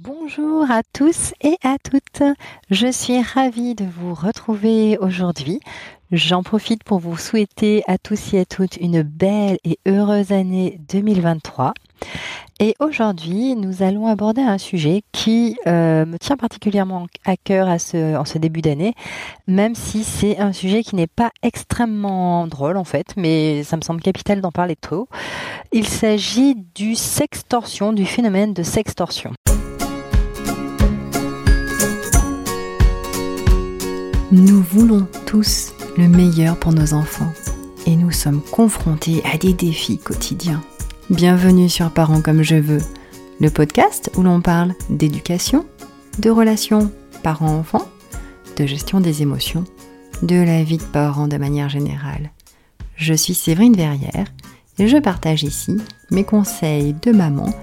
Bonjour à tous et à toutes. Je suis ravie de vous retrouver aujourd'hui. J'en profite pour vous souhaiter à tous et à toutes une belle et heureuse année 2023. Et aujourd'hui, nous allons aborder un sujet qui euh, me tient particulièrement à cœur à ce, en ce début d'année, même si c'est un sujet qui n'est pas extrêmement drôle en fait, mais ça me semble capital d'en parler tôt. Il s'agit du sextorsion, du phénomène de sextorsion. Nous voulons tous le meilleur pour nos enfants et nous sommes confrontés à des défis quotidiens. Bienvenue sur Parents comme je veux, le podcast où l'on parle d'éducation, de relations parents-enfants, de gestion des émotions, de la vie de parents de manière générale. Je suis Séverine Verrière et je partage ici mes conseils de maman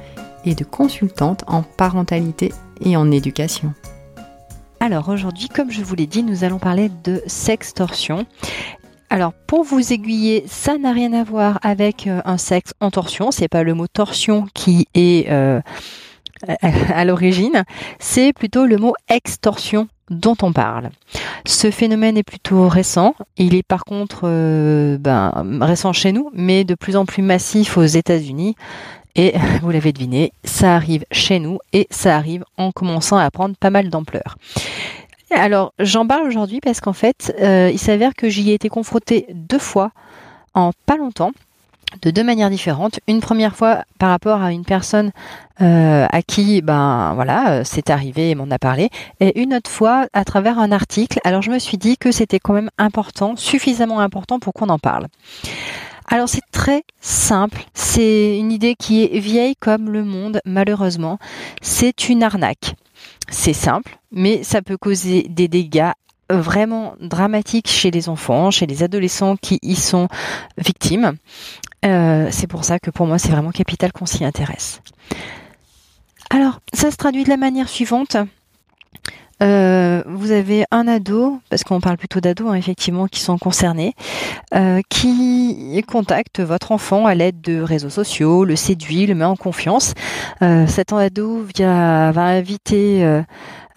et de consultante en parentalité et en éducation. Alors aujourd'hui, comme je vous l'ai dit, nous allons parler de sextorsion. Alors pour vous aiguiller, ça n'a rien à voir avec euh, un sexe en torsion. C'est pas le mot torsion qui est euh, à l'origine. C'est plutôt le mot extorsion dont on parle. Ce phénomène est plutôt récent. Il est par contre euh, ben, récent chez nous, mais de plus en plus massif aux États-Unis. Et vous l'avez deviné, ça arrive chez nous et ça arrive en commençant à prendre pas mal d'ampleur. Alors, j'en parle aujourd'hui parce qu'en fait, euh, il s'avère que j'y ai été confrontée deux fois en pas longtemps de deux manières différentes. Une première fois par rapport à une personne euh, à qui, ben voilà, euh, c'est arrivé et m'en a parlé, et une autre fois à travers un article. Alors je me suis dit que c'était quand même important, suffisamment important pour qu'on en parle. Alors c'est très simple, c'est une idée qui est vieille comme le monde malheureusement, c'est une arnaque. C'est simple, mais ça peut causer des dégâts vraiment dramatiques chez les enfants, chez les adolescents qui y sont victimes. Euh, c'est pour ça que pour moi c'est vraiment capital qu'on s'y intéresse. Alors, ça se traduit de la manière suivante. Euh, vous avez un ado, parce qu'on parle plutôt d'ados hein, effectivement qui sont concernés, euh, qui contacte votre enfant à l'aide de réseaux sociaux, le séduit, le met en confiance. Euh, cet ado va inviter, euh,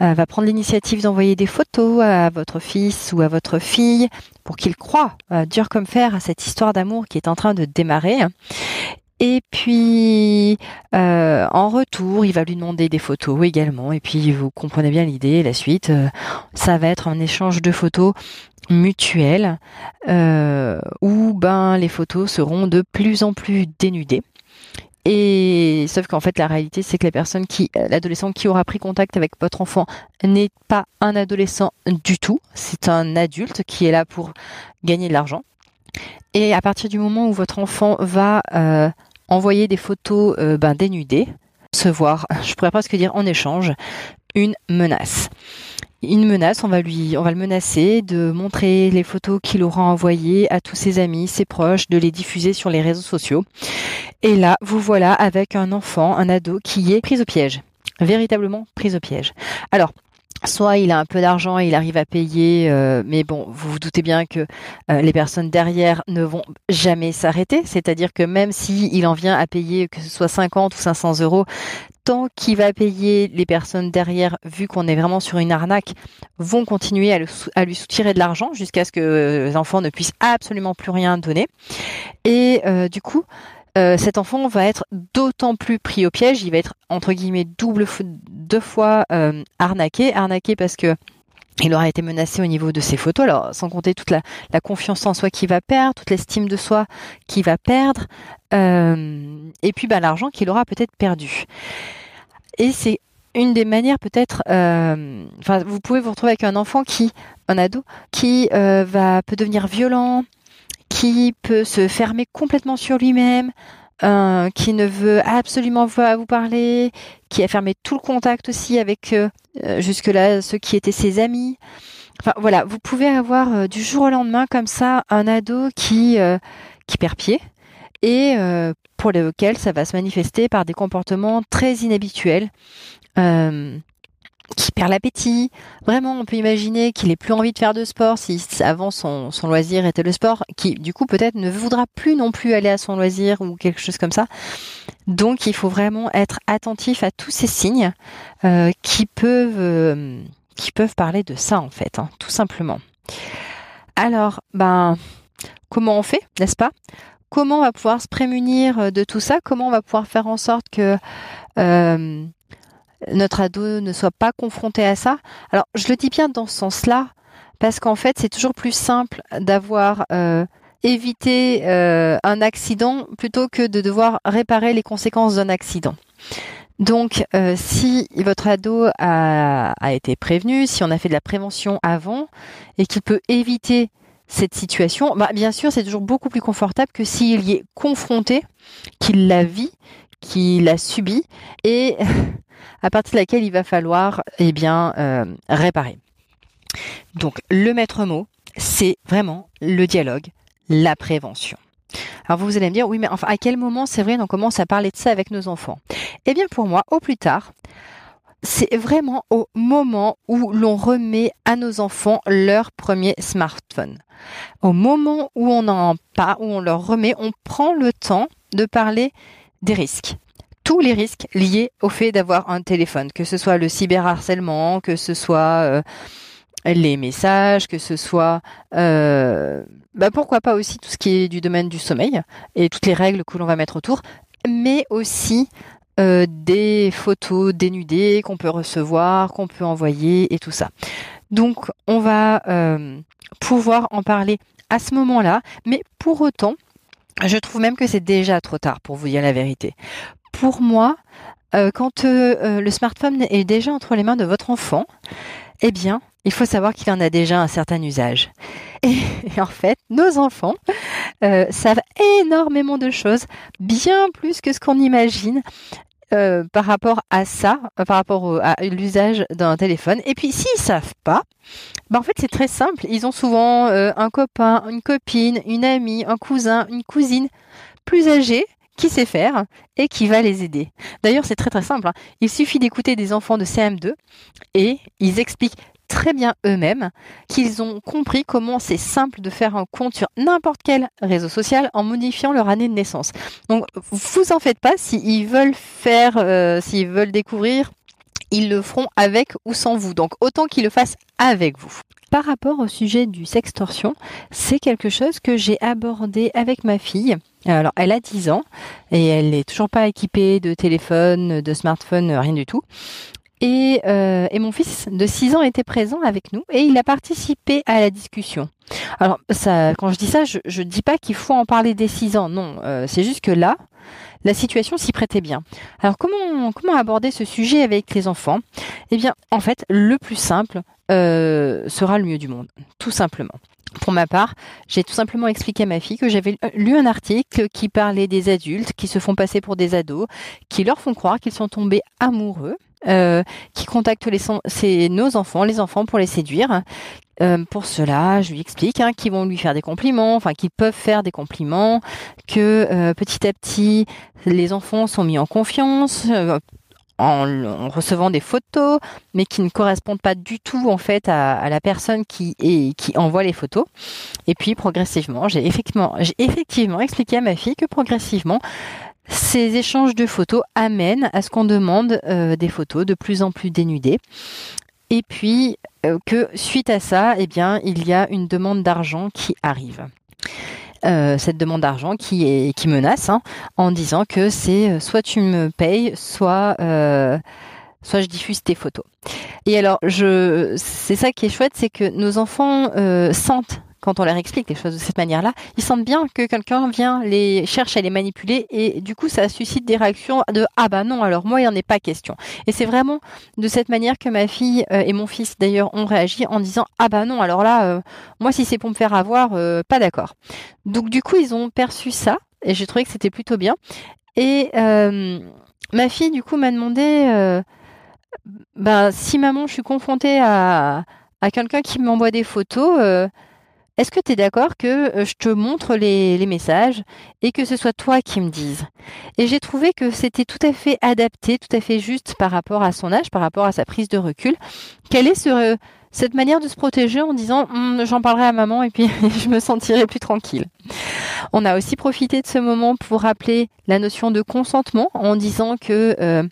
va prendre l'initiative d'envoyer des photos à votre fils ou à votre fille pour qu'il croit dur comme fer à cette histoire d'amour qui est en train de démarrer. Et puis, euh, en retour, il va lui demander des photos également. Et puis, vous comprenez bien l'idée, la suite, euh, ça va être un échange de photos mutuelles euh, où ben les photos seront de plus en plus dénudées. Et sauf qu'en fait, la réalité, c'est que la personne qui, l'adolescent qui aura pris contact avec votre enfant n'est pas un adolescent du tout. C'est un adulte qui est là pour gagner de l'argent. Et à partir du moment où votre enfant va euh, envoyer des photos euh, ben, dénudées, se voir, je pourrais presque dire en échange, une menace. Une menace, on va lui, on va le menacer de montrer les photos qu'il aura envoyées à tous ses amis, ses proches, de les diffuser sur les réseaux sociaux. Et là, vous voilà avec un enfant, un ado qui est pris au piège véritablement pris au piège. Alors, soit il a un peu d'argent et il arrive à payer, euh, mais bon, vous vous doutez bien que euh, les personnes derrière ne vont jamais s'arrêter. C'est-à-dire que même s'il en vient à payer que ce soit 50 ou 500 euros, tant qu'il va payer, les personnes derrière, vu qu'on est vraiment sur une arnaque, vont continuer à, lui soutirer de l'argent jusqu'à ce que les enfants ne puissent absolument plus rien donner. Et euh, du coup, euh, cet enfant va être d'autant plus pris au piège, il va être entre guillemets double deux fois euh, arnaqué, arnaqué parce que il aura été menacé au niveau de ses photos, alors sans compter toute la, confiance en soi qu'il va perdre, toute l'estime de soi qu'il va perdre, euh, et puis bah, l'argent qu'il aura peut-être perdu. Et c'est une des manières peut-être, vous pouvez vous retrouver avec un enfant qui, un ado, qui va peut devenir violent, qui peut se fermer complètement sur lui-même, euh, qui ne veut absolument pas vous parler, qui a fermé tout le contact aussi avec euh, euh, jusque-là ceux qui étaient ses amis. Enfin voilà, vous pouvez avoir du jour au lendemain comme ça un ado qui qui perd pied et pour lequel ça va se manifester par des comportements très inhabituels qui perd l'appétit. Vraiment, on peut imaginer qu'il ait plus envie de faire de sport si avant son, son loisir était le sport, qui du coup peut-être ne voudra plus non plus aller à son loisir ou quelque chose comme ça. Donc il faut vraiment être attentif à tous ces signes euh, qui peuvent euh, qui peuvent parler de ça en fait, hein, tout simplement. Alors, ben comment on fait, n'est-ce pas? Comment on va pouvoir se prémunir de tout ça? Comment on va pouvoir faire en sorte que euh, notre ado ne soit pas confronté à ça. Alors, je le dis bien dans ce sens-là, parce qu'en fait, c'est toujours plus simple d'avoir euh, évité euh, un accident plutôt que de devoir réparer les conséquences d'un accident. Donc, euh, si votre ado a, été prévenu, si on a fait de la prévention avant et qu'il peut éviter cette situation, bah, bien sûr, c'est toujours beaucoup plus confortable que s'il y est confronté, qu'il la vit, qu'il la subit et à partir de laquelle il va falloir eh bien euh, réparer. Donc le maître mot, c'est vraiment le dialogue, la prévention. Alors vous allez me dire, oui, mais à quel moment c'est vrai on commence à parler de ça avec nos enfants? Eh bien pour moi, au plus tard, c'est vraiment au moment où l'on remet à nos enfants leur premier smartphone. Au moment où on en pas, où on leur remet, on prend le temps de parler des risques tous les risques liés au fait d'avoir un téléphone, que ce soit le cyberharcèlement, que ce soit euh, les messages, que ce soit euh, bah pourquoi pas aussi tout ce qui est du domaine du sommeil et toutes les règles que l'on va mettre autour, mais aussi euh, des photos dénudées qu'on peut recevoir, qu'on peut envoyer et tout ça. Donc on va pouvoir en parler à ce moment-là, mais pour autant, je trouve même que c'est déjà trop tard pour vous dire la vérité pour moi, euh, quand euh, euh, le smartphone est déjà entre les mains de votre enfant, eh bien, il faut savoir qu'il en a déjà un certain usage. Et, en fait, nos enfants savent énormément de choses, bien plus que ce qu'on imagine. par rapport à ça, par rapport à l'usage d'un téléphone. Et puis s'ils savent pas, ben en fait c'est très simple. Ils ont souvent un copain, une copine, une amie, un cousin, une cousine plus âgée qui sait faire et qui va les aider. D'ailleurs, c'est très très simple. Hein. Il suffit d'écouter des enfants de CM2 et ils expliquent très bien eux-mêmes qu'ils ont compris comment c'est simple de faire un compte sur n'importe quel réseau social en modifiant leur année de naissance. Donc, vous en faites pas s'ils veulent faire, euh, s'ils veulent découvrir, ils le feront avec ou sans vous. Donc, autant qu'ils le fassent avec vous. Par rapport au sujet du sextorsion, c'est quelque chose que j'ai abordé avec ma fille alors, elle a 10 ans et elle n'est toujours pas équipée de téléphone, de smartphone, rien du tout. Et, euh, mon fils de 6 ans était présent avec nous et il a participé à la discussion. Alors, ça, quand je dis ça, je ne dis pas qu'il faut en parler dès 6 ans, non. Euh, c'est juste que là, la situation s'y prêtait bien. Alors, comment, comment aborder ce sujet avec les enfants? Eh bien, en fait, le plus simple euh, sera le mieux du monde, tout simplement. Pour ma part, j'ai tout simplement expliqué à ma fille que j'avais lu un article qui parlait des adultes qui se font passer pour des ados, qui leur font croire qu'ils sont tombés amoureux, euh, qui contactent les, nos enfants, les enfants pour les séduire. Euh, pour cela, je lui explique hein, qu'ils vont lui faire des compliments, enfin qu'ils peuvent faire des compliments, que euh, petit à petit les enfants sont mis en confiance, en, recevant des photos, mais qui ne correspondent pas du tout en fait à, la personne qui, est, qui envoie les photos. Et puis progressivement, j'ai effectivement, j'ai effectivement expliqué à ma fille que progressivement, ces échanges de photos amènent à ce qu'on demande euh, des photos de plus en plus dénudées. Et puis euh, que suite à ça, eh bien, il y a une demande d'argent qui arrive. Euh, cette demande d'argent qui est qui menace hein, en disant que c'est euh, soit tu me payes, soit euh, soit je diffuse tes photos. Et alors je c'est ça qui est chouette, c'est que nos enfants sentent quand on leur explique les choses de cette manière-là, ils sentent bien que quelqu'un vient les cherche à les manipuler et du coup ça suscite des réactions de ah bah non alors moi il n'y en est pas question. Et c'est vraiment de cette manière que ma fille euh, et mon fils d'ailleurs ont réagi en disant ah bah non alors là euh, moi si c'est pour me faire avoir euh, pas d'accord. Donc du coup ils ont perçu ça et j'ai trouvé que c'était plutôt bien. Et ma fille du coup m'a demandé bah si maman je suis confrontée à à quelqu'un qui m'envoie des photos est-ce que tu es d'accord que euh, je te montre les, messages et que ce soit toi qui me dises Et j'ai trouvé que c'était tout à fait adapté, tout à fait juste par rapport à son âge, par rapport à sa prise de recul. Quelle est ce, cette manière de se protéger en disant hum, j'en parlerai à maman et puis je me sentirai plus tranquille? On a aussi profité de ce moment pour rappeler la notion de consentement en disant que euh,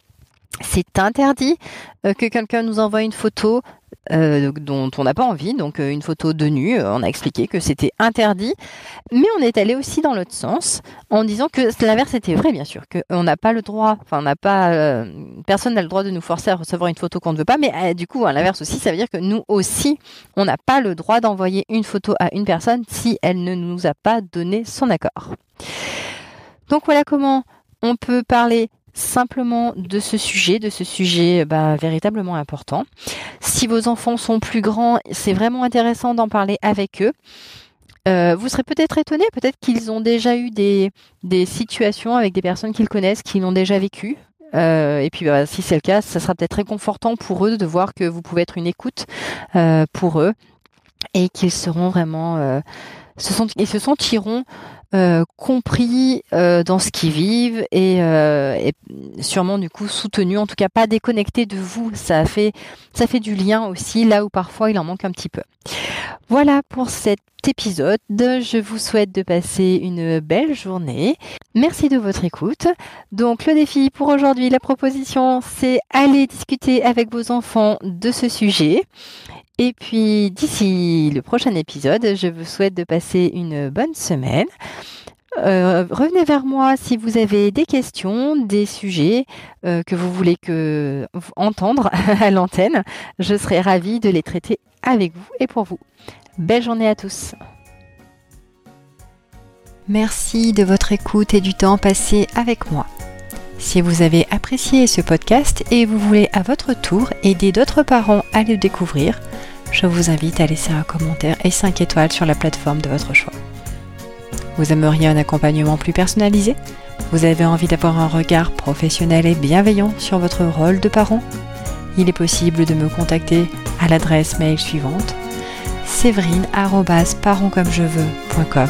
c'est interdit euh, que quelqu'un nous envoie une photo euh, dont on n'a pas envie, donc euh, une photo de nu. On a expliqué que c'était interdit, mais on est allé aussi dans l'autre sens en disant que l'inverse était vrai, bien sûr, qu'on n'a pas le droit, enfin n'a pas, personne n'a le droit de nous forcer à recevoir une photo qu'on ne veut pas, mais du coup l'inverse aussi, ça veut dire que nous aussi, on n'a pas le droit d'envoyer une photo à une personne si elle ne nous a pas donné son accord. Donc voilà comment on peut parler simplement de ce sujet, de ce sujet bah, véritablement important. Si vos enfants sont plus grands, c'est vraiment intéressant d'en parler avec eux. Euh, vous serez peut-être étonné, peut-être qu'ils ont déjà eu des, des situations avec des personnes qu'ils connaissent, qui l'ont déjà vécu. Euh, et puis, bah, si c'est le cas, ça sera peut-être réconfortant pour eux de voir que vous pouvez être une écoute euh, pour eux et qu'ils seront vraiment, ils se sentiront euh, compris euh, dans ce qu'ils vivent et, euh, et, sûrement du coup soutenu, en tout cas pas déconnecté de vous. Ça fait ça fait du lien aussi là où parfois il en manque un petit peu. Voilà pour cet épisode. Je vous souhaite de passer une belle journée. Merci de votre écoute. Donc le défi pour aujourd'hui, la proposition, c'est aller discuter avec vos enfants de ce sujet. Et puis d'ici le prochain épisode, je vous souhaite de passer une bonne semaine. Euh, revenez vers moi si vous avez des questions, des sujets euh, que vous voulez que entendre à l'antenne. Je serai ravie de les traiter avec vous et pour vous. Belle journée à tous. Merci de votre écoute et du temps passé avec moi. Si vous avez apprécié ce podcast et vous voulez à votre tour aider d'autres parents à le découvrir, je vous invite à laisser un commentaire et 5 étoiles sur la plateforme de votre choix. Vous aimeriez un accompagnement plus personnalisé? Vous avez envie d'avoir un regard professionnel et bienveillant sur votre rôle de parent? Il est possible de me contacter à l'adresse mail suivante séverine@parentscommejeveux.com.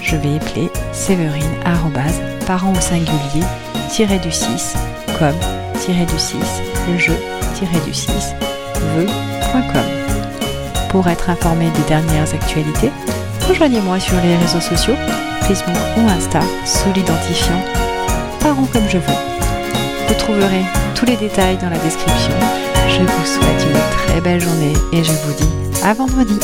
Je vais épeler séverine parent au singulier du 6 comme du 6 le jeu du 6 veut.com. Pour être informé des dernières actualités, rejoignez-moi sur les réseaux sociaux, Facebook ou Insta, sous l'identifiant Parents comme je veux. Vous trouverez tous les détails dans la description. Je vous souhaite une très belle journée et je vous dis à vendredi.